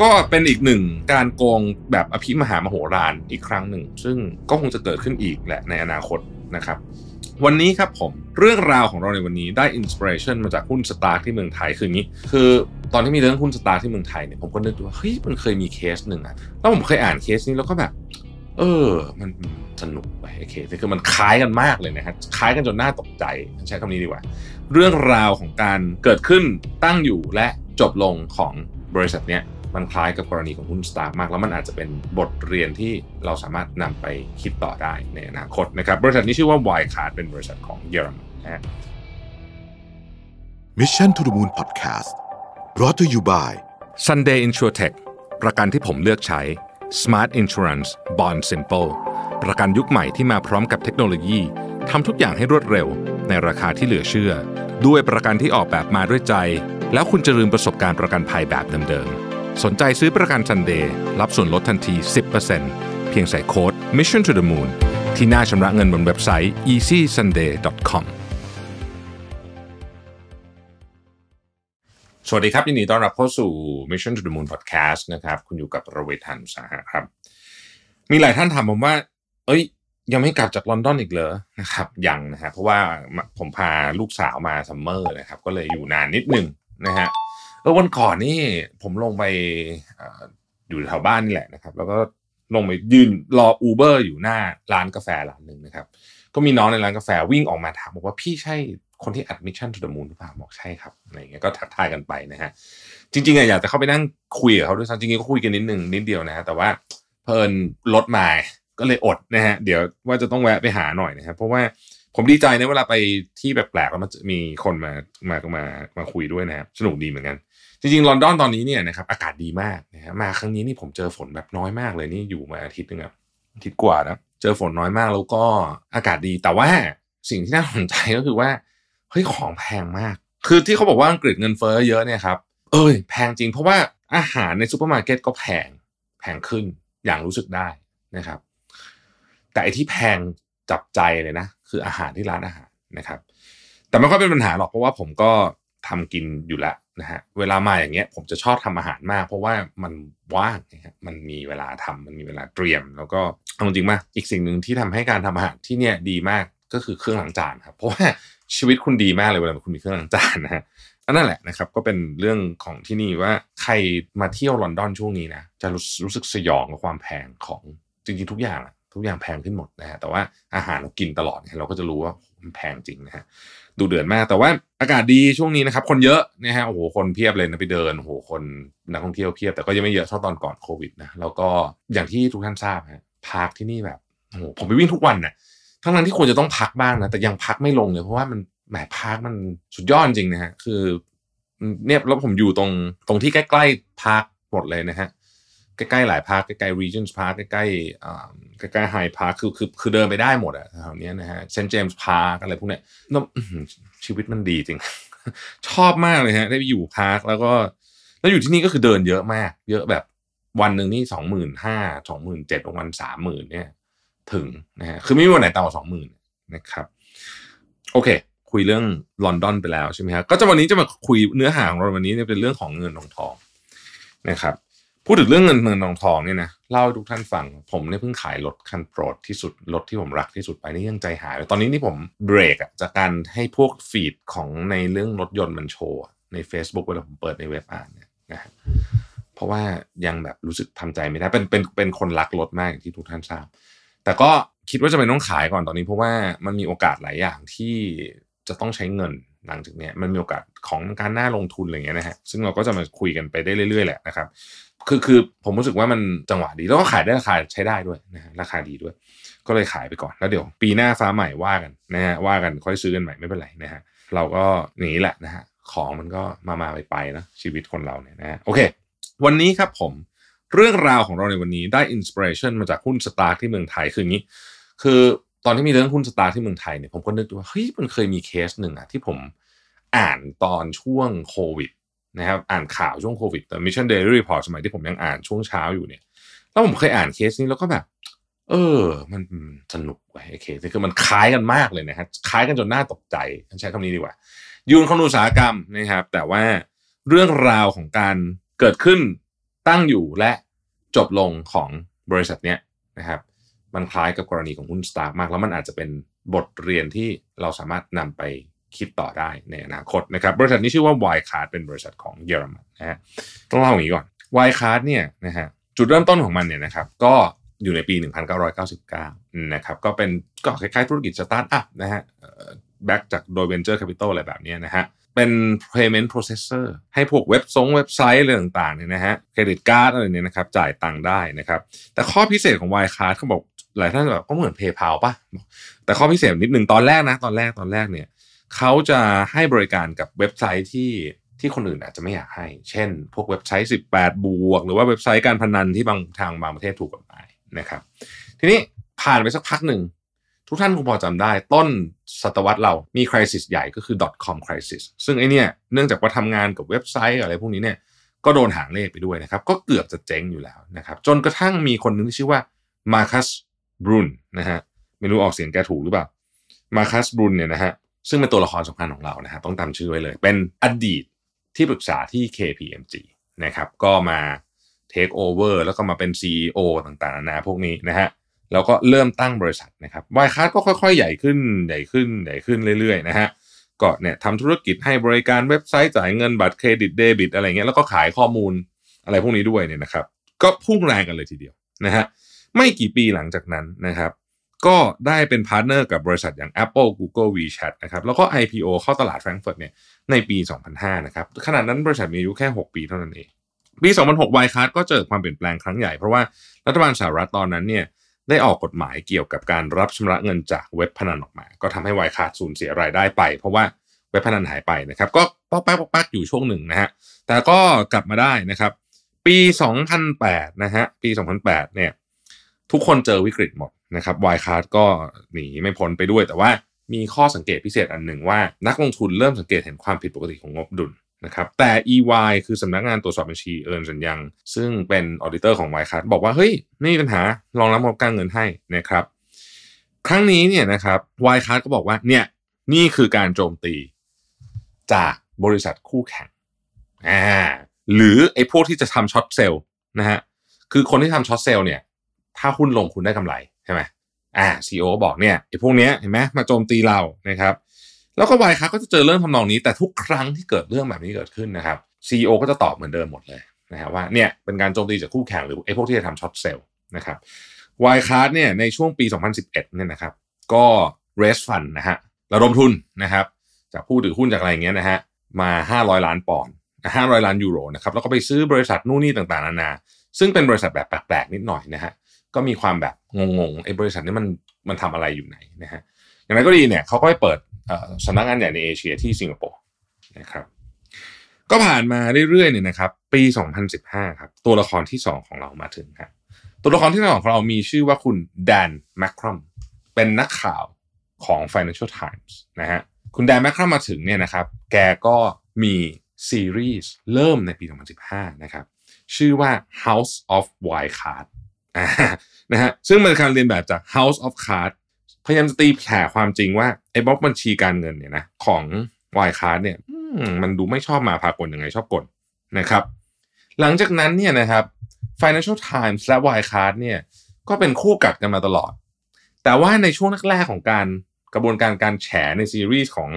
ก็เป็นอีกหนึ่งการโกงแบบอภิมหามโหฬารอีกครั้งหนึ่ง ซึ่งก็คงจะเกิดขึ้นอีกแหละในอนาคตนะครับวันนี้ครับผมเรื่องราวของเราในวันนี้ได้ inspiration มาจากหุ้น STARK ที่เมืองไทยคืออย่างนี้ คือตอนที่มีเรื่องหุ้น STARK ที่เมืองไทยเนี่ยผมก็นึกว่าเฮ้ยมันเคยมีเคสหนึ่งอะแล้วผมเคยอ่านเคสนี้แล้วก็แบบ เออ มันสนุกไปเคสนี้คือมันคล้ายกันมากเลยนะครับคล้ายกันจนน่าตกใจใช้คำนี้ดีกว่า เรื่องราวของการเกิดขึ้นตั้งอยู่และจบลงของบริษัทเนี้ย มันคล้ายกับกรณีของหุ้นสตาร์มาก แล้วมันอาจจะเป็นบทเรียนที่เราสามารถนำไปคิดต่อได้ในอนาคตนะครับ บริษัทนี้ชื่อว่า w i c a r d เป็นบริษัทของเยอรมันนะฮะ Mission to the Moon Podcast brought to you by Sunday InsurTech ประกันที่ผมเลือกใช้ Smart Insurance Bond Simple ประกันยุคใหม่ที่มาพร้อมกับเทคโนโลยีทำทุกอย่างให้รวดเร็ว ในราคาที่เหลือเชื่อ ด้วยประกันที่ออกแบบมาด้วยใจ แล้วคุณจะลืมประสบการณ์ประกันภัยแบบเดิมๆ สนใจซื้อประกัน Sunday รับส่วนลดทันที 10%เพียงใส่โค้ด Mission to the Moon ที่หน้าชำระเงินบนเว็บไซต์ easysunday.com สวัสดีครับยินดีต้อนรับเข้าสู่ Mission to the Moon Podcast นะครับ คุณอยู่กับระเวทานุสาหะครับ มีหลายท่านถามผมว่า เอ้ย ยังไม่กลับจากลอนดอนอีกเหรอนะครับ ยังนะฮะเพราะว่าผมพาลูกสาวมา summer นะครับ ก็เลยอยู่นานนิดนึงนะฮะ ออวันก่อนนี่ผมลงไปอยู่แถวบ้านนี่แหละนะครับ แล้วก็ลงไปยืนรอ Uber อยู่หน้าร้านกาแฟร้านหนึ่งนะครับ ก็มีน้องในร้านกาแฟวิ่งออกมาถามบอกว่าพี่ใช่คนที่ ทำ Mission to the Moon หรือเปล่าบอกใช่ครับอะไรเงี้ยก็ทักทายกันไปนะฮะจริงๆอะอยากจะเข้าไปนั่งคุยกับเขาด้วยซ้ำจริงๆก็คุยกันนิดนึงนิดเดียวนะฮะแต่ว่าเพลินรถมาก็เลยอดนะฮะเดี๋ยวว่าจะต้องแวะไปหาหน่อยนะครับเพราะว่าผมดีใจนะเวลาไปที่แปลกๆแล้วมันจะมีคนมามามามาคุยด้วยนะครับสนุกดีเหมือนกัน จริงๆลอนดอนตอนนี้เนี่ยนะครับอากาศดีมากนะฮะมาครั้งนี้นี่ผมเจอฝนแบบน้อยมากเลยนี่อยู่มาอาทิตย์นึงอะอาทิตย์กว่านะเจอฝนน้อยมากแล้วก็อากาศดีแต่ว่าสิ่งที่น่าสนใจก็คือว่าเฮ้ยของแพงมาก คือที่เขาบอกว่าอังกฤษเงินเฟ้อเยอะเนี่ยครับเอ้ยแพงจริงเพราะว่าอาหารในซูเปอร์มาร์เก็ตก็แพงแพงขึ้นอย่างรู้สึกได้นะครับ แต่ไอที่แพงจับใจเลยนะ คืออาหารที่ร้านอาหารนะครับ แต่ไม่ค่อยเป็นปัญหาหรอกเพราะว่าผมก็ทำกินอยู่แล้ว นะฮะเวลามาอย่างเงี้ยผมจะชอบทำอาหารมาก เพราะว่ามันว่างนะฮะมันมีเวลาทำมันมีเวลาเตรียม แล้วก็เอาจริงๆมาอีกสิ่งหนึ่งที่ทำให้การทำอาหารที่เนี่ยดีมากก็คือเครื่องล้างจานครับเพราะว่าชีวิตคุณดีมากเลยเวลาคุณมีเครื่องล้างจานนะฮะอันนั่นแหละนะครับก็เป็นเรื่องของที่นี่ว่าใครมาเที่ยวลอนดอนช่วงนี้นะจะรู้รู้สึกสยองกับความแพงของจริงๆทุกอย่างทุกอย่างแพงขึ้นหมดนะฮะแต่ว่าอาหารเรากินตลอดเราก็จะรู้ว่ามันแพงจริงนะฮะ ดูเดือดมาก แต่ว่าอากาศดีช่วงนี้นะครับ คนเยอะนะฮะโอ้โหคนเพียบเลยนะไปเดินโอ้โหคนนักท่องเที่ยวเพียบแต่ก็ยังไม่เยอะเท่าตอนก่อนโควิดนะแล้วก็อย่างที่ทุกท่านทราบฮะพาร์คที่นี่แบบโอ้โหผมไปวิ่งทุกวันนะทั้งนั้นที่ควรจะต้องพักบ้างนะแต่ยังพักไม่ลงเลยเพราะว่ามันแหมพาร์คมันสุดยอดจริงนะฮะคือเนี่ยแล้วผมอยู่ตรงตรงที่ใกล้ๆพาร์คหมดเลยนะฮะ ใกล้ๆหลายพาร์คใกล้ๆ Regents Park ใกล้ๆใกล้ๆ Hyde Park คือคือคือเดินไปได้หมดอะแถวนี้นะฮะ St James Park อะไรพวกเนี้ยชีวิตมันดีจริง ชอบมากเลยฮะ ได้ไปอยู่พาร์คแล้วก็ แล้วอยู่ที่นี่ก็คือเดินเยอะมาก เยอะแบบวันหนึ่งนี่สองหมื่นห้าสองหมื่นเจ็ดวันสามหมื่นเนี่ย ถึงนะฮะคือไม่มีวันไหนต่ำกว่าสองหมื่นนะครับ โอเค คุยเรื่องลอนดอนไปแล้วใช่ไหมครับก็จะวันนี้จะมาคุยเนื้อหาของเราวันนี้เนี่ยเป็นเรื่องของเงินทองทองนะครับ พูดถึงเรื่องเงินเงินทองทองเนี่ยนะเล่าให้ทุกท่านฟัง ผมเนี่ยเพิ่งขายรถคันโปรดที่สุดรถที่ผมรักที่สุดไปนี่ยังใจหายเลยตอนนี้นี่ผมเบรกอะจากการให้พวกฟีดของในเรื่องรถยนต์มันโชว์ใน Facebook เวลาผมเปิดในเว็บอ่านเนี่ยนะฮะเพราะว่ายังแบบรู้สึกทำใจไม่ได้เป็นเป็นเป็นคนรักรถมากอย่างที่ทุกท่านทราบ แต่ก็คิดว่าจะเป็นต้องขายก่อนตอนนี้ เพราะว่ามันมีโอกาสหลายอย่างที่จะต้องใช้เงินหลังจากเนี้ยมันมีโอกาสของการหน่าลงทุนอะไรเงี้ยนะฮะซึ่งเราก็จะมาคุยกันไปได้เรื่อยๆแหละนะครับ คือคือผมรู้สึกว่ามันจังหวะดีแล้วก็ขายได้ราคาใช้ได้ด้วยนะฮะราคาดีด้วย ก็เลยขายไปก่อนแล้วเดี๋ยว ปีหน้าฟ้าใหม่ว่ากันนะฮะว่ากันค่อยซื้อกันใหม่ไม่เป็นไรนะฮะเราก็หนีแหละนะฮะของมันก็มามาไปไปนะชีวิตคนเราเนี่ยนะฮะโอเค วันนี้ครับผมเรื่องราวของเราในวันนี้ได้ inspiration มาจากหุ้น Stark ที่เมืองไทยคืออย่างนี้ คือตอนที่มีเรื่องหุ้น Stark ที่เมืองไทยเนี่ยผมก็นึกว่าเฮ้ยมันเคยมีเคสหนึ่งอะที่ผมอ่านตอนช่วงโควิด นะครับอ่านข่าวช่วงโควิดแต่ Mission Daily Report สมัยที่ผมยังอ่านช่วงเช้าอยู่เนี่ยแล้วผมเคยอ่านเคสนี้แล้วก็แบบ เออ มันสนุกไว้ยไอ้เคสนี้คือมันคล้ายกันมากเลยนะฮะคล้ายกันจนน่าตกใจใช้คำนี้ดีกว่า ยูนของอุตสาหกรรมนะครับ แต่ว่าเรื่องราวของการเกิดขึ้นตั้งอยู่และจบลงของบริษัทเนี้ยนะครับ มันคล้ายกับกรณีของหุ้นสตาร์มาก แล้วมันอาจจะเป็นบทเรียนที่เราสามารถนำไป คิดต่อได้ในอนาคตนะครับบริษัทนี้ชื่อว่า Wirecard เป็นบริษัทของเยอรมันนะฮะต้องเล่าอย่างนี้ก่อน Wirecard เนี่ยนะฮะจุดเริ่มต้นของมันเนี่ยนะครับก็อยู่ในปี 1999 นะครับก็เป็นก็คล้ายๆธุรกิจสตาร์ทอัพนะฮะ back จากโดย Venture Capital อะไรแบบนี้นะฮะเป็น payment processor ให้พวกเว็บซงเว็บไซต์อะไรต่างๆเนี่ยนะฮะ credit card อะไรเนี่ยนะครับจ่ายตังค์ได้นะครับแต่ข้อพิเศษของ Wirecard เขาบอกหลายท่านแบบก็เหมือน PayPal ป่ะ แต่ข้อพิเศษนิดหนึ่งตอนแรกนะ ตอนแรกตอนแรกเนี่ย เขาจะให้บริการกับเว็บไซต์ที่ที่คนอื่นอาจจะไม่อยากให้ เช่น พวกเว็บไซต์ 18 บวก หรือว่าเว็บไซต์การพนันที่บางทางบางประเทศถูกกฎหมายนะครับ ทีนี้ผ่านไปสักพักหนึ่ง ทุกท่านคงพอจำได้ ต้นศตวรรษเรามีคริสิสใหญ่ก็คือ .com crisis ซึ่งไอเนี่ยเนื่องจากว่าทำงานกับเว็บไซต์อะไรพวกนี้เนี่ยก็โดนหางเลขไปด้วยนะครับ ก็เกือบจะเจ๊งอยู่แล้วนะครับ จนกระทั่งมีคนหนึงที่ชื่อว่ามาคัสบรุนนะฮะไม่รู้ออกเสียงแกถูกหรือเปล่าMarkus Braun เนี่ยนะฮะ ซึ่งเป็นตัวละครสำคัญของเรานะฮะต้องตามชื่อไว้เลย เป็นอดีตที่ปรึกษาที่ KPMG นะครับก็มาเทคโอเวอร์แล้วก็มาเป็น CEO ต่างๆนานาพวกนี้นะฮะแล้วก็เริ่มตั้งบริษัทนะครับ Wirecard ก็ค่อยๆ ใหญ่ขึ้นใหญ่ขึ้นใหญ่ขึ้นเรื่อยๆนะฮะก็เนี่ยทำธุรกิจให้บริการเว็บไซต์จ่ายเงินบัตรเครดิตเดบิต อะไรเงี้ยแล้วก็ขายข้อมูลอะไรพวกนี้ด้วยเนี่ยนะครับ ก็พุ่งแรงกันเลยทีเดียวนะฮะไม่กี่ปีหลังจากนั้นนะครับ ก็ได้เป็น partner กับบริษัทอย่าง Apple Google WeChat นะครับแล้วก็ IPO เข้าตลาดแฟรงก์เฟิร์ตเนี่ยในปี 2005 นะครับขณะนั้นบริษัทมีอายุแค่ 6 ปีเท่านั้นเอง ปี 2006 Wirecard ก็เจอความเปลี่ยนแปลงครั้งใหญ่ เพราะว่ารัฐบาลสหรัฐตอนนั้นเนี่ยได้ออกกฎหมายเกี่ยวกับการรับชำระเงินจากเว็บพนันออกมา ก็ทำให้ Wirecard สูญเสียรายได้ไป เพราะว่าเว็บพนันหายไปนะครับ ก็ป๊อกแป๊กป๊อกแป๊กอยู่ช่วงหนึ่งนะฮะแต่ก็กลับมาได้นะครับ ปี 2008 นะฮะปี 2008 เนี่ยทุกคนเจอวิกฤตหมด นะครับ Wirecard ก็หนีไม่พ้นไปด้วย แต่ว่ามีข้อสังเกตพิเศษอันหนึ่งว่า นักลงทุนเริ่มสังเกตเห็นความผิดปกติของงบดุลนะครับแต่ EY คือสำนักงานตรวจสอบบัญชี Ernst & Young ซึ่งเป็น auditor ของ Wirecard บอกว่า เฮ้ย ไม่มีปัญหารองรับงบการเงินให้นะครับ ครั้งนี้เนี่ยนะครับ Wirecard ก็บอกว่าเนี่ยนี่คือการโจมตีจากบริษัทคู่แข่งอ่าหรือไอ้พวกที่จะทำช็อตเซลล์นะฮะคือคนที่ทำช็อตเซลล์เนี่ย ถ้าหุ้นลงคุณได้กำไร ใช่ไหมอ่าซีอบอกเนี่ยไอ้พวกเนี้ยเห็นไหมมาโจมตีเรานะครับ แล้วก็ไวครับก็จะเจอเรื่องทำนองนี้ แต่ทุกครั้งที่เกิดเรื่องแบบนี้เกิดขึ้นนะครับซีอก็จะตอบเหมือนเดิมหมดเลยนะฮะว่าเนี่ยเป็นการโจมตีจากคู่แข่งหรือไอ้พวกที่จะทำช็อตเซลล์นะครับไวคาร์เนี่ยในช่วงปี 2011เนี่ยนะครับ ก็เรสฟันนะฮะระดมทุนนะครับจากผู้ถือหุ้นจากอะไรเงี้ยนะฮะมา 500 ล้านปอนด์500 ล้านยูโรนะครับแล้วก็ไปซื้อบริษัทนู่นนี่ต่างๆนานาซึ่งเป็นบริษัทแบบแปลกๆนิดหน่อยนะฮะก็มีความแบบ งงๆไอ้บริษัทนี้มันมันทำอะไรอยู่ไหนนะฮะอย่างไรก็ดีเนี่ยเขาก็ไปเปิดสำนักงานใหญ่ในเอเชียที่สิงคโปร์นะครับก็ผ่านมาเรื่อยๆเนี่ยนะครับ ปี 2015 ครับ ตัวละครที่ 2 ของเรามาถึงครับตัวละครที่สองของเรามีชื่อว่าคุณแดนแมคครัมเป็นนักข่าวของ Financial Times นะฮะคุณแดนแมคครัมมาถึงเนี่ยนะครับ แกก็มีซีรีส์เริ่มในปี 2015 นะครับ ชื่อว่า House of Wild Card นะฮะซึ่งเป็นการเรียนแบบจาก House of Cards พยายามจะตีแผ่ความจริงว่าไอ้บล็อกบัญชีการเงินเนี่ยนะของWirecard เนี่ยมันดูไม่ชอบมาพากลยังไงชอบกลนะครับ หลังจากนั้นเนี่ยนะครับ Financial Times และ w i c a r d เนี่ยก็เป็นคู่กัดกันมาตลอด แต่ว่าในช่วงแรกๆของการกระบวนการการแฉในซีรีส์ของ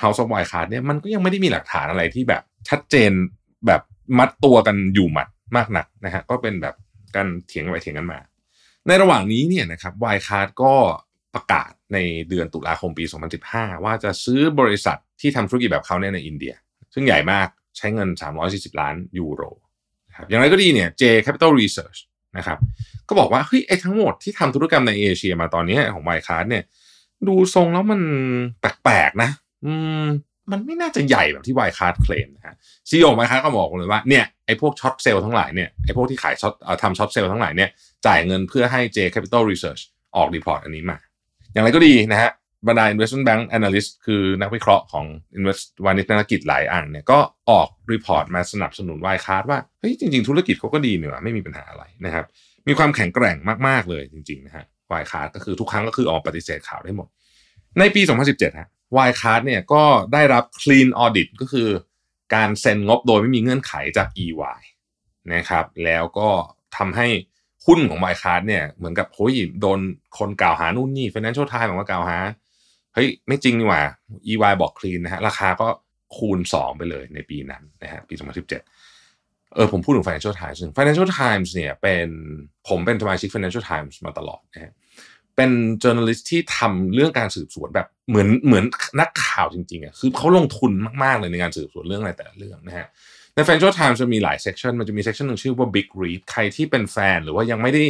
House of w i c a r d เนี่ยมันก็ยังไม่ได้มีหลักฐานอะไรที่แบบชัดเจนแบบมัดตัวกันอยู่หมัดมากหนักนะฮะก็เป็นแบบ การเถียงไปเถียงกันมา ในระหว่างนี้เนี่ยนะครับ Wirecard ก็ประกาศในเดือนตุลาคมปี 2015 ว่าจะซื้อบริษัทที่ทำธุรกิจแบบเขาเนี่ยในอินเดีย ซึ่งใหญ่มากใช้เงิน 340 ล้านยูโรครับอย่างไรก็ดีเนี่ย J Capital Research นะครับก็บอกว่าเฮ้ยไอ้ทั้งหมดที่ทำธุรกรรมในเอเชียมาตอนนี้ของ Wirecard เนี่ยดูทรงแล้วมันแปลกๆนะ อืม มันไม่น่าจะใหญ่แบบที่ Wirecard เคลมนะฮะ CEO Wirecard ก็บอกเลยว่าเนี่ยไอ้พวก short sell ทั้งหลายเนี่ยไอ้พวกที่ขาย shortทำ short sell ทั้งหลายเนี่ยจ่ายเงินเพื่อให้ J Capital Research ออก report อันนี้มา อย่างไรก็ดีนะฮะบรรดา investment bank analyst คือนักวิเคราะห์ของ invest วาณิชธนกิจหลายอันเนี่ยก็ออก report มาสนับสนุน Wirecard ว่าเฮ้ยจริงๆ ธุรกิจเขาก็ดีเนี่ยไม่มีปัญหาอะไรนะครับมีความแข็งแกร่งมากๆเลยจริงๆนะฮะ Wirecard ก็คือทุกครั้งก็คือออกปฏิเสธข่าวได้หมด ในปี 2017ฮะ Wirecard เนี่ยก็ได้รับ clean audit ก็คือการเซ็นงบโดยไม่มีเงื่อนไขจาก EY นะครับแล้วก็ทำให้หุ้นของ Wirecard เนี่ยเหมือนกับโอ้ยโดนคนกล่าวหานู่นนี่ Financial Times บอกว่ากล่าวหาเฮ้ยไม่จริงนี่หว่า EY บอก clean นะฮะราคาก็คูณ 2 ไปเลยในปีนั้นนะฮะปี2017เออผมพูดถึง Financial Times ซึ่ง Financial Times เนี่ยเป็นผมเป็นสมาชิก Financial Times มาตลอดนะฮะ เป็น journalist ที่ทำเรื่องการสืบสวนแบบเหมือนเหมือนนักข่าวจริงๆอะคือเขาลงทุนมากๆเลยในการสืบสวนเรื่องอะไรแต่ละเรื่องนะฮะใน Financial Times จะมีหลาย section มันจะมี section หนึ่งชื่อว่า Big Read ใครที่เป็นแฟนหรือว่ายังไม่ได้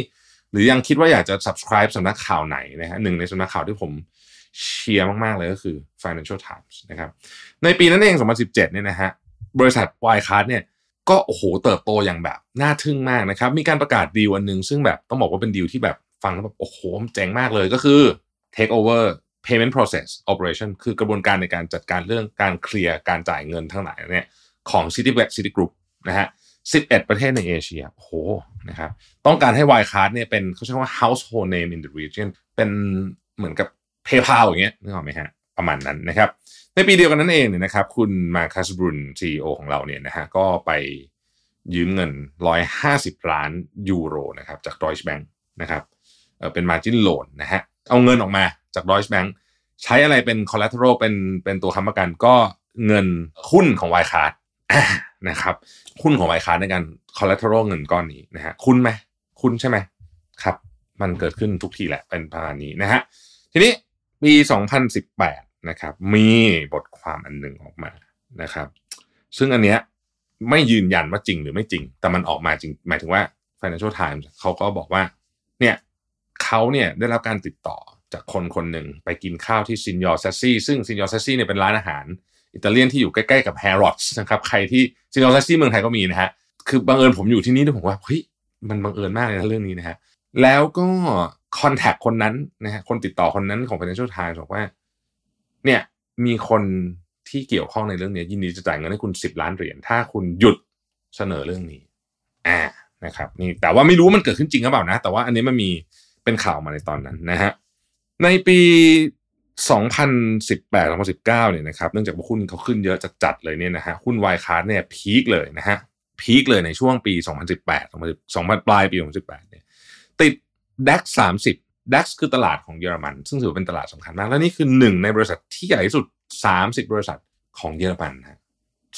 หรือยังคิดว่าอยากจะ subscribe สำนักข่าวไหนนะฮะหนึ่งในสำนักข่าวที่ผมเชียร์มาก ๆ เลยก็คือ Financial Times นะครับในปีนั้นเอง 2017 เนี่ยนะฮะบริษัท w i c a r d เนี่ยก็โอ้โหเติบโตอย่างแบบน่าทึ่งมากนะครับ มีการประกาศดีลอันหนึ่งซึ่งแบบต้องบอกว่าเป็นดีลที่แบบ ฟังแล้วแบบโอ้โหเจ๋งมากเลยก็คือ take over payment process operation คือกระบวนการในการจัดการเรื่องการเคลียร์การจ่ายเงินทั้งหลายเนี่ยของ Citibank City Group นะฮะ11 ประเทศในเอเชียโอ้โหนะครับต้องการให้ w i c a r d เนี่ยเป็นเขาใช้คำว่า household name in the region เป็นเหมือนกับ PayPal อย่างเงี้ยนึกออกไหมฮะประมาณนั้นนะครับในปีเดียวกันนั้นเองเนี่ยนะครับคุณมาคัสบรุน CEO ของเราเนี่ยนะฮะก็ไปยืมเงิน 150 ล้านยูโรนะครับจาก Deutsche Bank นะครับ เออเป็น margin loan นะฮะเอาเงินออกมาจาก Deutsche Bank ใช้อะไรเป็น collateral เป็นเป็นตัวค้ำประกันก็เงินหุ้นของ y c a r d นะครับหุ้นของ y c a r d ในการ collateral เงินก้อนนี้นะฮะคุณไหมคุณใช่ไหมครับมันเกิดขึ้นทุกทีแหละเป็นประมาณนี้นะฮะทีนี้ปี 2018 นะครับ มีบทความอันหนึ่งออกมานะครับ ซึ่งอันเนี้ยไม่ยืนยันว่าจริงหรือไม่จริง แต่มันออกมาจริง หมายถึงว่า Financial Times เขาก็บอกว่า เนี่ย เขาเนี่ยได้รับการติดต่อจากคนคนหนึ่งไปกินข้าวที่ Signor Sassi ซึ่ง Signor Sassi เนี่ยเป็นร้านอาหารอิตาเลียนที่อยู่ใกล้ๆกับแฮร์รอดส์นะครับใครที่ Signor Sassi เมืองไทยก็มีนะฮะคือบังเอิญผมอยู่ที่นี่ด้วยผมว่าเฮ้ยมันบังเอิญมากเลยนะเรื่องนี้นะฮะแล้วก็ contact คนนั้นนะฮะคนติดต่อคนนั้นของ Financial Times บอกว่า เนี่ยมีคนที่เกี่ยวข้องในเรื่องนี้ยินดีจะจ่ายเงินให้คุณ 10 ล้านเหรียญถ้าคุณหยุดเสนอเรื่องนี้อ่านะครับนี่แต่ว่าไม่รู้มันเกิดขึ้นจริงหรือเปล่านะ แต่ว่าอันนี้มันมี เป็นข่าวมาในตอนนั้นนะฮะในปี 2018 2019เนี่ยนะครับเนื่องจากว่าหุ้นเขาขึ้นเยอะจัดๆเลยเนี่ยนะฮะหุ้น Wirecard เนี่ย peak เลยนะฮะ peak เลยในช่วงปี 2018 2010ปลายปี 2018เนี่ยติด DAX 30 DAX คือตลาดของเยอรมัน ซึ่งถือเป็นตลาดสำคัญมาก และนี่คือหนึ่งในบริษัทที่ใหญ่ที่สุด 30 บริษัทของเยอรมันนะ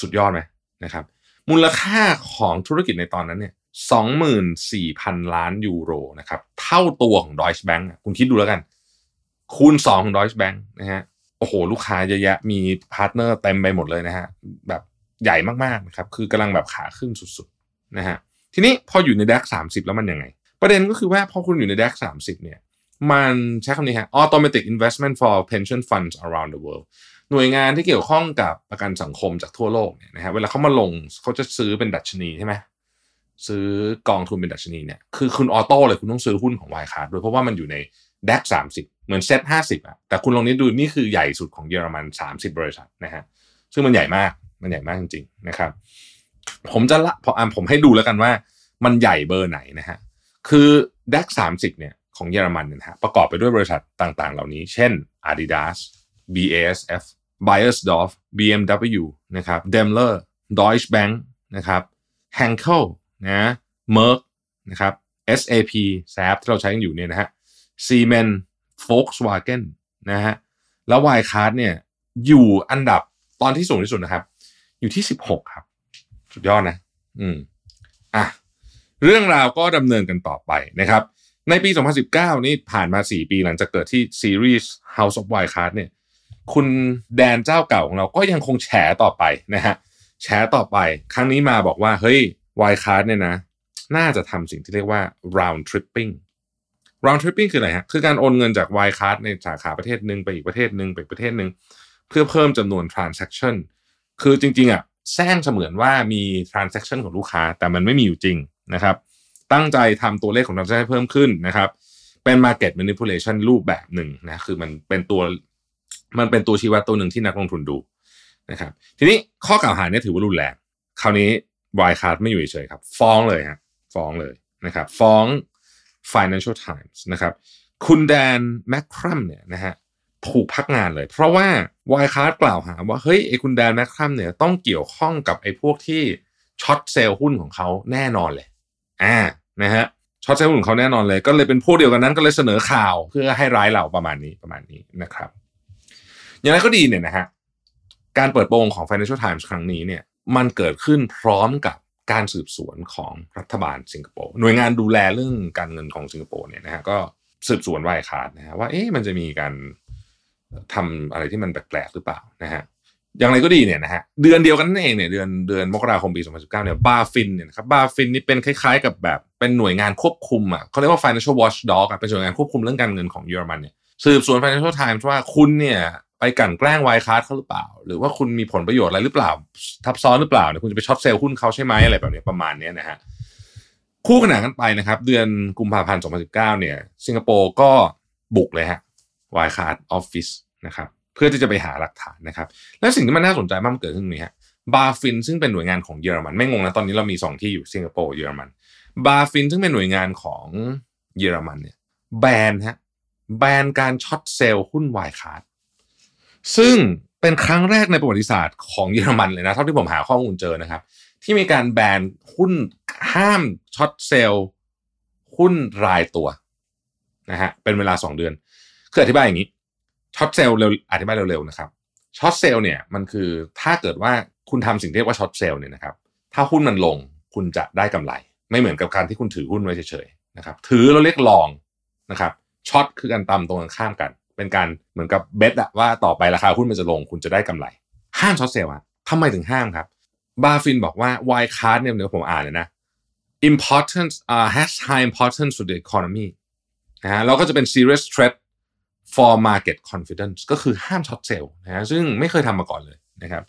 สุดยอดไหมนะครับมูลค่าของธุรกิจในตอนนั้นเนี่ย 24,000 ล้านยูโรนะครับเท่าตัวของ Deutsche Bank คุณคิดดูแล้วกัน คูณ 2 ของ Deutsche Bank นะฮะโอ้โห ลูกค้าเยอะแยะมี partner เต็มไปหมดเลยนะฮะแบบใหญ่มากๆนะครับคือกำลังแบบขาขึ้นสุดๆนะฮะทีนี้พออยู่ใน DAX 30 แล้วมันยังไง ประเด็นก็คือว่าพอคุณอยู่ใน DAX 30 เนี่ยมันใช้คำนี้ฮะ automatic investment for pension funds around the world หน่วยงานที่เกี่ยวข้องกับประกันสังคมจากทั่วโลกเนี่ยนะฮะเวลาเขามาลงเขาจะซื้อเป็นดัชนีใช่ไหม ซื้อกองทุนเป็นดัชนีเนี่ยคือคุณออโต้เลยคุณต้องซื้อหุ้นของ y c a r d ด้วยเพราะว่ามันอยู่ใน DAX 30เหมือนเซ็ต50อะแต่คุณลองนี้ดูนี่คือใหญ่สุดของเยอรมัน30บบริษัทนะฮะซึ่งมันใหญ่มากมันใหญ่มากจริงๆนะครับ ผมจะละพออ่านผมให้ดูแล้วกันว่า มันใหญ่เบอร์ไหนนะฮะคือ DAX 30เนี่ยของเยอรมันเนี่ยนะฮะประกอบไปด้วยบริษัทต่างๆ เหล่านี้ เช่น Adidas BASF Beiersdorf BMW นะครับ Daimler Deutsche Bank นะครับ Henkel นะ Merck นะครับ SAP SAP ที่เราใช้กันอยู่เนี่ยนะฮะ Siemens Volkswagen นะฮะแล้ว y c a r d เนี่ยอยู่อันดับตอนที่สูงที่สุดนะครับ อยู่ที่ 16 ครับ สุดยอดนะ อืมอะเรื่องราวก็ดำเนินกันต่อไปนะครับ ในปี 2019 นี่ผ่านมา 4 ปีหลังจากเกิดที่ซีรีส์ House of Wildcard เนี่ยคุณแดนเจ้าเก่าของเราก็ยังคงแฉต่อไปนะฮะแฉต่อไป ครั้งนี้มาบอกว่า เฮ้ย Wildcard เนี่ยนะ น่าจะทำสิ่งที่เรียกว่า round tripping round tripping คืออะไรฮะ คือการโอนเงินจาก Wildcard ในสาขาประเทศหนึ่งไปอีกประเทศหนึ่งไปอีกประเทศหนึ่งเพื่อเพิ่มจำนวน transaction คือจริง ๆอะแซงเสมือนว่ามี transaction ของลูกค้า แต่มันไม่มีอยู่จริงนะครับ ตั้งใจทำตัวเลขของ transaction เพิ่มขึ้นนะครับเป็น market manipulation รูปแบบหนึ่งนะคือมันเป็นตัวมันเป็นตัวชี้วัดตัวหนึ่งที่นักลงทุนดูนะครับ ทีนี้ข้อกล่าวหาเนี่ยถือว่ารุนแรงคราวนี้ Wirecard ไม่อยู่เฉยๆครับ ฟ้องเลยฮะฟ้องเลยนะครับ ฟ้อง Financial Times นะครับ คุณ Dan McCrum เนี่ยนะฮะถูกพักงานเลย เพราะว่า Wirecard กล่าวหาว่าเฮ้ยไอ้คุณ Dan McCrum เนี่ยต้องเกี่ยวข้องกับไอ้พวกที่ short sell หุ้นของเขาแน่นอนเลยอ่านะฮะ short sell หุ้นของเขาแน่นอนเลย ก็เลยเป็นพวกเดียวกันนั้นก็เลยเสนอข่าวเพื่อให้ร้ายเราประมาณนี้ประมาณนี้นะครับ อย่างไรก็ดีเนี่ยนะฮะการเปิดโปงของ Financial Times ครั้งนี้เนี่ย มันเกิดขึ้นพร้อมกับการสืบสวนของรัฐบาลสิงคโปร์หน่วยงานดูแลเรื่องการเงินของสิงคโปร์เนี่ยนะฮะก็สืบสวน Wirecard นะฮะว่าเอ๊ะมันจะมีการทำอะไรที่มันแปลกๆหรือเปล่านะฮะอย่างไรก็ดีเนี่ยนะฮะเดือนเดียวกันนั่นเองเนี่ยเดือนเดือนมกราคมปี 2019เนี่ย BaFin เนี่ยนะครับ BaFin นี่เป็นคล้ายๆ กับแบบเป็นหน่วยงานควบคุมอะเขาเรียกว่า financial watchdog อะเป็นหน่วยงานควบคุมเรื่องการเงินของเยอรมันเนี่ยสืบสวน Financial Times ว่าคุณเนี่ย ไปกลั่นแกล้ง Wirecard เขาหรือเปล่า หรือว่าคุณมีผลประโยชน์อะไรหรือเปล่า ทับซ้อนหรือเปล่าเนี่ยคุณจะไป short sell หุ้นเขาใช่ไหมอะไรแบบนี้ประมาณนี้นะฮะคู่ขนานกันไปนะครับ เดือนกุมภาพันธ์ 2019 เนี่ย สิงคโปร์ก็บุกเลยฮะ Wirecard ออฟฟิศนะครับเพื่อที่จะไปหาหลักฐานนะครับ และสิ่งที่มันน่าสนใจมากมันเกิดขึ้นตรงนี้ฮะ BaFin ซึ่งเป็นหน่วยงานของเยอรมันไม่งงนะตอนนี้เรามีสองที่อยู่สิงคโปร์เยอรมันBaFin ซึ่งเป็นหน่วยงานของเยอรมันเนี่ยแบนฮะแบนการ short sell หุ้น Wirecard ซึ่งเป็นครั้งแรกในประวัติศาสตร์ของเยอรมันเลยนะเท่าที่ผมหาข้อมูลเจอนะครับ ที่มีการแบนหุ้นห้าม short sell หุ้นรายตัวนะฮะเป็นเวลา 2 เดือนคืออธิบายอย่างนี้ short sell เร็วอธิบายเร็วๆนะครับ short sell เนี่ยมันคือถ้าเกิดว่าคุณทำสิ่งที่เรียกว่า short sell เนี่ยนะครับ ถ้าหุ้นมันลงคุณจะได้กำไร ไม่เหมือนกับการที่คุณถือหุ้นไว้เฉยๆนะครับ ถือเราเรียก long นะครับ short คือการตำตรงกันข้ามกัน เป็นการเหมือนกับ bet อะว่าต่อไปราคาหุ้นมันจะลงคุณจะได้กำไร ห้าม short sell อะทำไมถึงห้ามครับ BaFin บอกว่า Wirecard เนี่ยเดี๋ยวผมอ่านเลยนะ importance uh, has high importance to the economy นะฮะแล้วก็จะเป็น serious threat for market confidence ก็คือห้าม short sell นะฮะซึ่งไม่เคยทำมาก่อนเลยนะครับ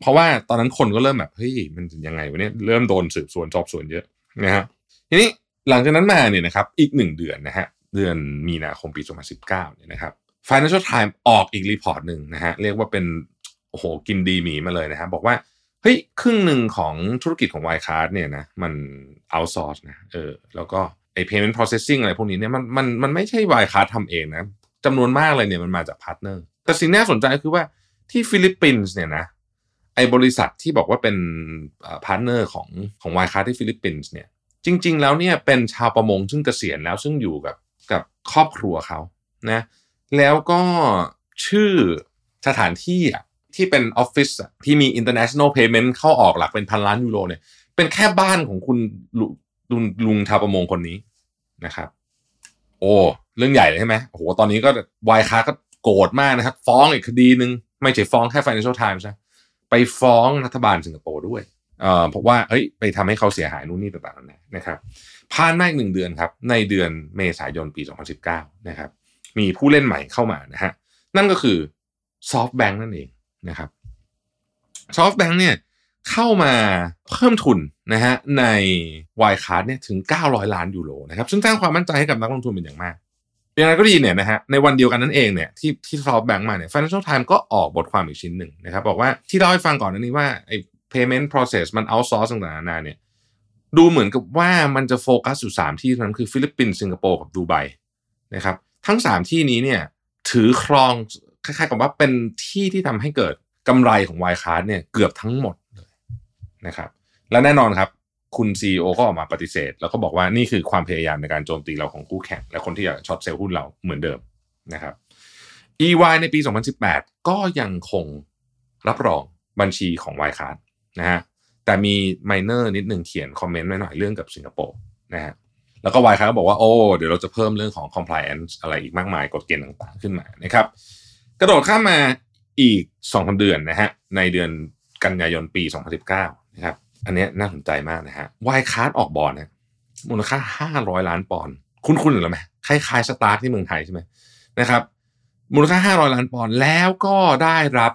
เพราะว่าตอนนั้นคนก็เริ่มแบบเฮ้ยมันยังไงวะเนี่ยเริ่มโดนสืบสวนสอบสวนเยอะนะฮะทีนี้หลังจากนั้นมาเนี่ยนะครับอีกหนึ่งเดือนนะฮะเดือนมีนาคมปี 2019เนี่ยนะครับ Financial Times ออกอีกรีพอร์ตหนึ่งนะฮะเรียกว่าเป็นโอ้โหกินดีหมีมาเลยนะครับบอกว่าเฮ้ยครึ่งหนึ่งของธุรกิจของ y c a r d เนี่ยนะมัน outsource นะเออแล้วก็ไอ้ payment processing อะไรพวกนี้เนี่ยมันมันมันไม่ใช่ y c a r d ทำเองนะจำนวนมากเลยเนี่ยมันมาจาก partner แต่สิ่งน่าสนใจคือว่าที่ฟิลิปปินส์เนี่ยนะไอ้บริษัทที่บอกว่าเป็นพาร์ทเนอร์ของของ y c a r d ที่ฟิลิปปินส์เนี่ยจริง ๆ แล้วเนี่ยเป็นชาวประมงซึ่งเกษียณแล้วซึ่งอยู่กับกับครอบครัวเขานะ แล้วก็ชื่อสถานที่อะที่เป็นออฟฟิศอะที่มี international payment เข้าออกหลักเป็นพันล้านยูโรเนี่ย เป็นแค่บ้านของคุณลุงลุงชาวประมงคนนี้นะครับ โอ้เรื่องใหญ่เลยใช่ไหมโอ้โหตอนนี้ก็วายคาก็โกรธมากนะครับ ฟ้องอีกคดีหนึ่งไม่ใช่ฟ้องแค่ Financial Times นะไปฟ้องรัฐบาลสิงคโปร์ด้วยเอ่อเพราะว่าเฮ้ยไปทำให้เขาเสียหายนู่นนี่ต่างๆนะครับผ่านมาอีกหนึ่งเดือนครับ ในเดือนเมษายนปี 2019 นะครับ มีผู้เล่นใหม่เข้ามานะฮะนั่นก็คือ SoftBank นั่นเองนะครับ SoftBank เนี่ยเข้ามาเพิ่มทุนนะฮะใน Wirecard เนี่ยถึง 900 ล้านยูโรนะครับซึ่งสร้างความมั่นใจให้กับนักลงทุนเป็นอย่างมากอย่างไรก็ดีเนี่ยนะฮะในวันเดียวกันนั้นเองเนี่ยที่ที่ SoftBank มาเนี่ย Financial Times ก็ออกบทความอีกชิ้นหนึ่งนะครับ บอกว่าที่เล่าให้ฟังก่อนนั้นนี้ว่าไอ้ payment process มัน outsource ต่างๆนานาเนี่ยดูเหมือนกับว่ามันจะโฟกัสอยู่ 3 ที่นั้นคือฟิลิปปินส์สิงคโปร์กับดูไบนะครับ ทั้ง 3 ที่นี้เนี่ยถือครองคล้ายๆกับว่าเป็นที่ที่ทำให้เกิดกำไรของ Wirecard เนี่ยเกือบทั้งหมดเลยนะครับและแน่นอนครับคุณ CEO ก็ออกมาปฏิเสธ แล้วก็บอกว่านี่คือความพยายามในการโจมตีเราของคู่แข่ง และคนที่อยาก short sell หุ้นเราเหมือนเดิมนะครับ EY ในปี 2018 ก็ยังคงรับรองบัญชีของ y c a r d นะฮะแต่มีไมเนอร์นิดหนึ่งเขียนคอมเมนต์ไว้หน่อยเรื่องกับสิงคโปร์นะฮะ แล้วก็ y c a r d ก็บอกว่าโอ้เดี๋ยวเราจะเพิ่มเรื่องของ compliance อะไรอีกมากมายกฎเกณฑ์ต่างๆขึ้นมานะครับ กระโดดข้ามมาอีก2องเดือนนะฮะในเดือนกันยายนปี 2019นะครับอันนี้น่าสนใจมากนะฮะ Wirecard ออก bond นะมูลค่า 500 ล้านปอนด์คุ้นๆหรือไหมคล้ายๆ Stark ที่เมืองไทยใช่ไหมนะครับมูลค่า 500 ล้านปอนด์แล้วก็ได้รับ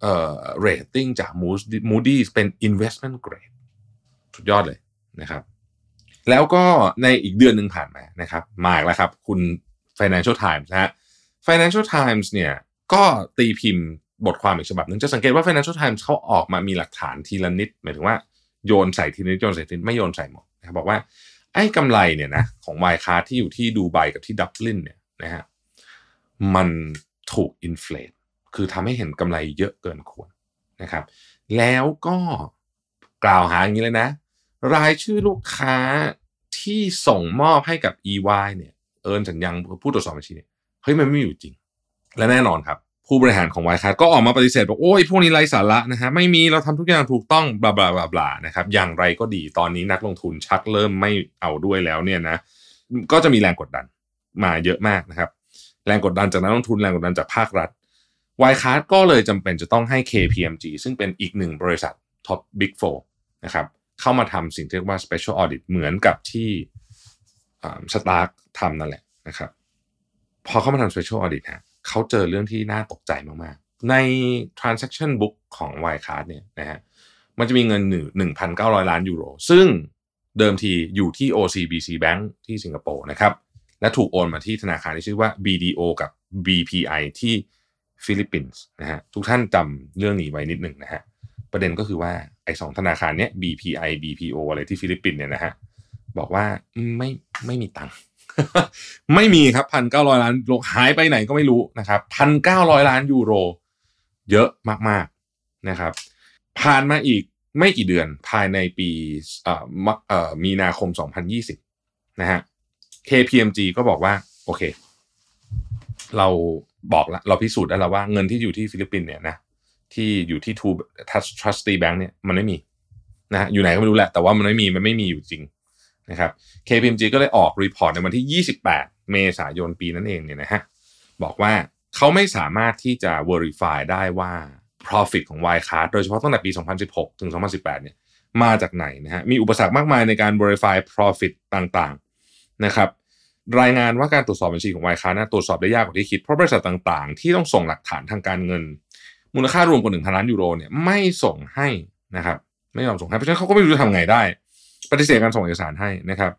เอ่อเรตติ้งจาก Moody's เป็น investment grade สุดยอดเลยนะครับ แล้วก็ในอีกเดือนหนึ่งผ่านมานะครับ มาแล้วครับ คุณ Financial Times นะฮะ Financial Times เนี่ยก็ตีพิมพ์บทความอีกฉบับหนึ่งจะสังเกตว่า Financial Times เขาออกมามีหลักฐานทีละนิด หมายถึงว่าโยนใส่ทีนิดโยนใส่ทีนิดไม่โยนใส่หมดนะครับบอกว่าไอ้กำไรเนี่ยนะของไมคาที่อยู่ที่ดูไบกับที่ดับลินเนี่ยนะฮะมันถูกอินฟล t คือทำให้เห็นกำไรเยอะเกินควรนะครับ แล้วก็กล่าวหาอย่างนี้เลยนะ รายชื่อลูกค้าที่ส่งมอบให้กับ EY เนี่ย Ernst & Young ผู้ตรวจสอบบัญชีเนี่ยเฮ้ยมันไม่อยู่จริง และแน่นอนครับ ผู้บริหารของ Wirecard ก็ออกมาปฏิเสธบอกโอ้ยพวกนี้ไร้สาระนะฮะไม่มีเราทำทุกอย่างถูกต้อง blah blah blah blah นะครับอย่างไรก็ดีตอนนี้นักลงทุนชักเริ่มไม่เอาด้วยแล้วเนี่ยนะก็จะมีแรงกดดันมาเยอะมากนะครับ แรงกดดันจากนักลงทุนแรงกดดันจากภาครัฐ Wirecard ก็เลยจำเป็นจะต้องให้ KPMG ซึ่งเป็นอีกหนึ่งบริษัทtop Big Four นะครับ เข้ามาทำสิ่งที่เรียกว่า special audit เหมือนกับที่สตาร์ทำนั่นแหละนะครับ พอเข้ามาทำ special audit ฮะเขาเจอเรื่องที่น่าตกใจมากๆ ใน transaction book ของ Wirecard เนี่ยนะฮะมันจะมีเงินหนึ่งพันเก้าร้อยล้านยูโร ซึ่งเดิมทีอยู่ที่ OCBC Bank ที่สิงคโปร์นะครับ และถูกโอนมาที่ธนาคารที่ชื่อว่า BDO กับ BPI ที่ฟิลิปปินส์นะฮะทุกท่านจำเรื่องนี้ไว้นิดหนึ่งนะฮะ ประเด็นก็คือว่าไอ้สองธนาคารเนี้ย BPI BDO อะไรที่ฟิลิปปินส์เนี่ยนะฮะบอกว่าไม่ไม่มีตังค์ไม่มีครับพันเก้าร้อยล้านยูโรหายไปไหนก็ไม่รู้นะครับพันเก้าร้อยล้านยูโร เยอะมากๆนะครับ ผ่านมาอีกไม่กี่เดือนภายในปีเอ่อมีนาคม 2020 นะฮะ KPMG ก็บอกว่า โอเค เราบอกแล้วเราพิสูจน์ได้แล้วว่าเงินที่อยู่ที่ฟิลิปปินส์เนี่ยนะ ที่อยู่ที่ Two Trustee Bank เนี่ยมันไม่มีนะฮะอยู่ไหนก็ไม่รู้แหละ แต่ว่ามันไม่มีมันไม่มีอยู่จริงนะครับ KPMG ก็เลยออก report ในวันที่ 28 เมษายนปีนั้นเองเนี่ยนะฮะบอกว่าเขาไม่สามารถที่จะ verify ได้ว่า profit ของ Wirecard โดยเฉพาะตั้งแต่ปี 2016 ถึง 2018 เนี่ยมาจากไหนนะฮะมีอุปสรรคมากมายในการ verify profit ต่างๆนะครับรายงานว่าการตรวจสอบบัญชีของ Wirecard นะตรวจสอบได้ยากกว่าที่คิด เพราะบริษัทต่างๆ ที่ต้องส่งหลักฐานทางการเงิน มูลค่ารวมกว่า1,000ล้านยูโรเนี่ยไม่ส่งให้นะครับ ไม่ยอมส่งให้เพราะฉะนั้นเขาก็ไม่รู้จะทำไงได้ ปฏิเสธการส่งเอกสารให้นะครับ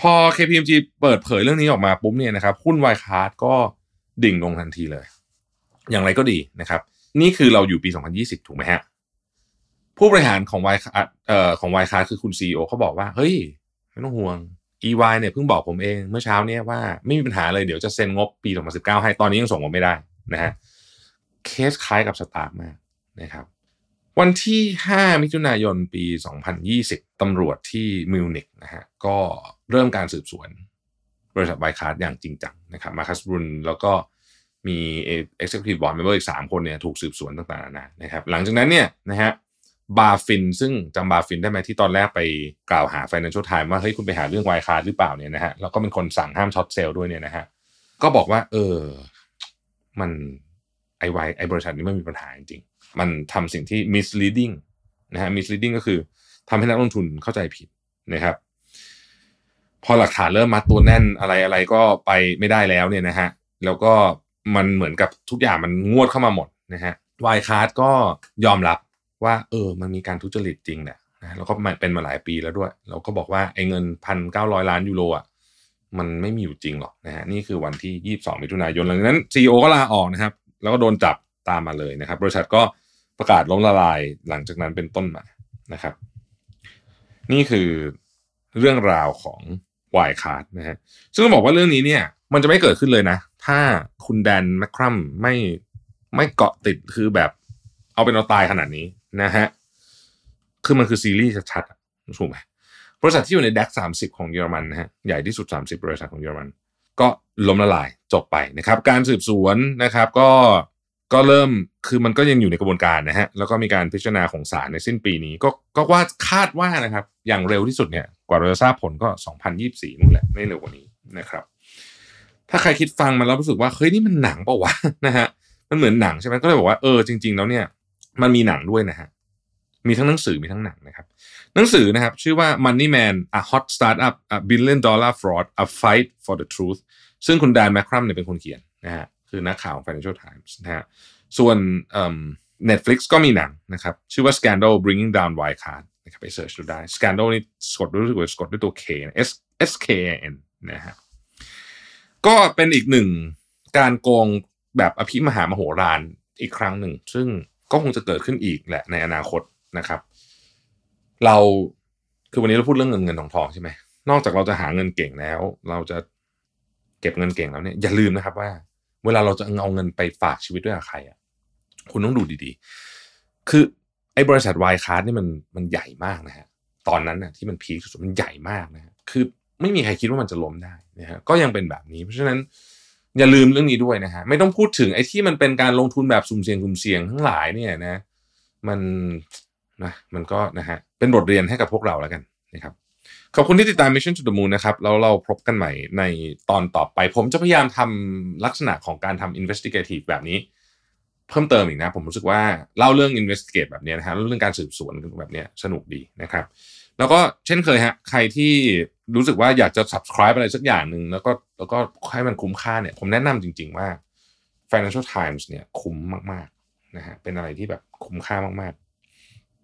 พอ KPMG เปิดเผยเรื่องนี้ออกมาปุ๊บเนี่ยนะครับหุ้น Wirecard ก็ดิ่งลงทันทีเลย อย่างไรก็ดีนะครับ นี่คือเราอยู่ปี 2020 ถูกไหมฮะผู้บริหารของ Y เอ่อของ Wirecard คือคุณ CEO เขาบอกว่า เฮ้ย ไม่ต้องห่วง EY เนี่ยเพิ่งบอกผมเองเมื่อเช้าเนี่ยว่าไม่มีปัญหาเลยเดี๋ยวจะเซ็นงบปี 2019 ให้ตอนนี้ยังส่งงบไม่ได้นะฮะ เคสคล้ายกับ STARK มากนะครับ วันที่ 5 มิถุนายนปี 2020 ตำรวจที่มิวนิกนะฮะก็เริ่มการสืบสวน บริษัท Wirecard อย่างจริงจังนะครับ Markus Braun แล้วก็มี Executive Board Member อีก 3 คนเนี่ยถูกสืบสวนต่างๆนานานะครับ หลังจากนั้นเนี่ยนะฮะ BaFin ซึ่งจำ BaFin ได้ไหมที่ตอนแรกไปกล่าวหา Financial Times ว่าเฮ้ยคุณไปหาเรื่อง Wirecard หรือเปล่าเนี่ยนะฮะแล้วก็เป็นคนสั่งห้าม short sell ด้วยเนี่ยนะฮะก็บอกว่า เออ มัน ไอไวไอบริษัทนี้มันมีปัญหาจริงๆมันทำสิ่งที่ misleading นะฮะ misleading ก็คือทำให้นักลงทุนเข้าใจผิดนะครับ พอหลักฐานเริ่มมาตัวแน่นอะไรอะไรก็ไปไม่ได้แล้วเนี่ยนะฮะแล้วก็มันเหมือนกับทุกอย่างมันงวดเข้ามาหมดนะฮะวายคาร์ดก็ยอมรับว่า เออ มันมีการทุจริตจริงเนี่ยนะแล้วก็เป็นมาหลายปีแล้วด้วย เราก็บอกว่าไอ้เงินพันเก้าร้อยล้านยูโรอะมันไม่มีอยู่จริงหรอกนะฮะนี่คือวันที่22มิถุนายนหลังนั้น CEO ก็ลาออกนะครับ แล้วก็โดนจับตามมาเลยนะครับ บริษัทก็ประกาศล้มละลายหลังจากนั้นเป็นต้นมานะครับ นี่คือเรื่องราวของวายคาร์ดนะฮะซึ่งต้องบอกว่าเรื่องนี้เนี่ย มันจะไม่เกิดขึ้นเลยนะ ถ้าคุณแดนแมคครัมไม่ไม่เกาะติดคือแบบเอาเป็นเอาตายขนาดนี้นะฮะคือมันคือซีรีส์ชัดๆถูกไหมบริษัทที่อยู่ใน DAX 30 ของเยอรมันนะฮะใหญ่ที่สุด 30 บริษัทของเยอรมัน ก็ล้มละลายจบไปนะครับ การสืบสวนนะครับก็ก็เริ่มคือมันก็ยังอยู่ในกระบวนการนะฮะแล้วก็มีการพิจารณาของศาลในสิ้นปีนี้ ก็ก็ว่าคาดว่านะครับ อย่างเร็วที่สุดเนี่ยกว่าเราจะทราบผลก็ 2024นู่นแหละไม่เร็วกว่านี้นะครับ ถ้าใครคิดฟังมันแล้วรู้สึกว่าเฮ้ยนี่มันหนังเปล่าวะนะฮะมันเหมือนหนังใช่ไหมก็เลยบอกว่าเออจริง ๆ แล้วเนี่ยมันมีหนังด้วยนะฮะ มีทั้งหนังสือมีทั้งหนังนะครับ หนังสือนะครับ ชื่อว่า Money Man a hot startup a billion dollar fraud a fight for the truth ซึ่งคุณแดนแมคครัมเนี่ยเป็นคนเขียนนะฮะคือนักข่าว Financial Times นะฮะส่วนเอ่อ Netflix ก็มีหนังนะครับ ชื่อว่า Scandal Bringing Down Wirecard นะครับไปเสิร์ชดูได้ Scandal นี่สกดด้วยสกดด้วยตัว K S S K N นะฮะก็เป็นอีกหนึ่งการโกงแบบอภิมหามโหฬารอีกครั้งหนึ่ง ซึ่งก็คงจะเกิดขึ้นอีกแหละในอนาคต นะครับ เราคือวันนี้เราพูดเรื่องเงินเงินทองทองใช่ไหมนอกจากเราจะหาเงินเก่งแล้ว เราจะเก็บเงินเก่งแล้วเนี่ยอย่าลืมนะครับว่า เวลาเราจะเอาเงินไปฝากชีวิตด้วยกับใครอะคุณต้องดูดีๆ คือไอ้บริษัทวายคาร์ดนี่มันมันใหญ่มากนะฮะตอนนั้นนะที่มันพีคสุดๆมันใหญ่มากนะฮะคือไม่มีใครคิดว่ามันจะล้มได้นะฮะก็ยังเป็นแบบนี้ เพราะฉะนั้นอย่าลืมเรื่องนี้ด้วยนะฮะไม่ต้องพูดถึงไอ้ที่มันเป็นการลงทุนแบบสุ่มเสี่ยงสุ่มเสี่ยงทั้งหลายเนี่ยนะ มัน นะมันก็นะฮะเป็นบทเรียนให้กับพวกเราแล้วกันนะครับขอบคุณที่ติดตาม Mission to the Moon นะครับแล้วเราพบกันใหม่ในตอนต่อไป ผมจะพยายามทำลักษณะของการทำ investigative แบบนี้ เพิ่มเติมอีกนะ ผมรู้สึกว่าเล่าเรื่อง investigate แบบนี้นะฮะเรื่องการสืบสวนแบบนี้สนุกดีนะครับ แล้วก็เช่นเคยฮะใครที่รู้สึกว่าอยากจะ subscribe อะไรสักอย่างหนึ่งแล้วก็แล้วก็ให้มันคุ้มค่าเนี่ย ผมแนะนำจริง ๆว่า Financial Times เนี่ยคุ้มมากๆนะฮะเป็นอะไรที่แบบคุ้มค่ามากๆ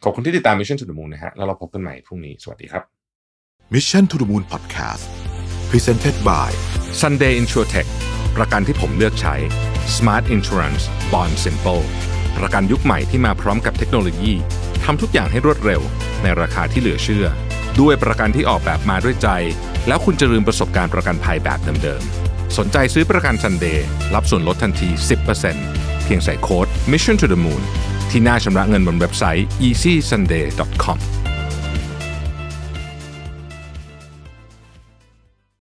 ขอบคุณที่ติดตาม Mission to the Moon นะฮะแล้วเราพบกันใหม่พรุ่งนี้สวัสดีครับ Mission to the Moon Podcast Presented by Sunday InsurTech ประกันที่ผมเลือกใช้ Smart Insurance Bond Simple ประกันยุคใหม่ที่มาพร้อมกับเทคโนโลยีทำทุกอย่างให้รวดเร็ว ในราคาที่เหลือเชื่อ ด้วยประกันที่ออกแบบมาด้วยใจ แล้วคุณจะลืมประสบการณ์ประกันภัยแบบเดิมๆ สนใจซื้อประกัน Sunday รับส่วนลดทันที 10%เพียงใส่โค้ด Mission to the Moon ที่หน้าชำระเงินบนเว็บไซต์ easysunday.com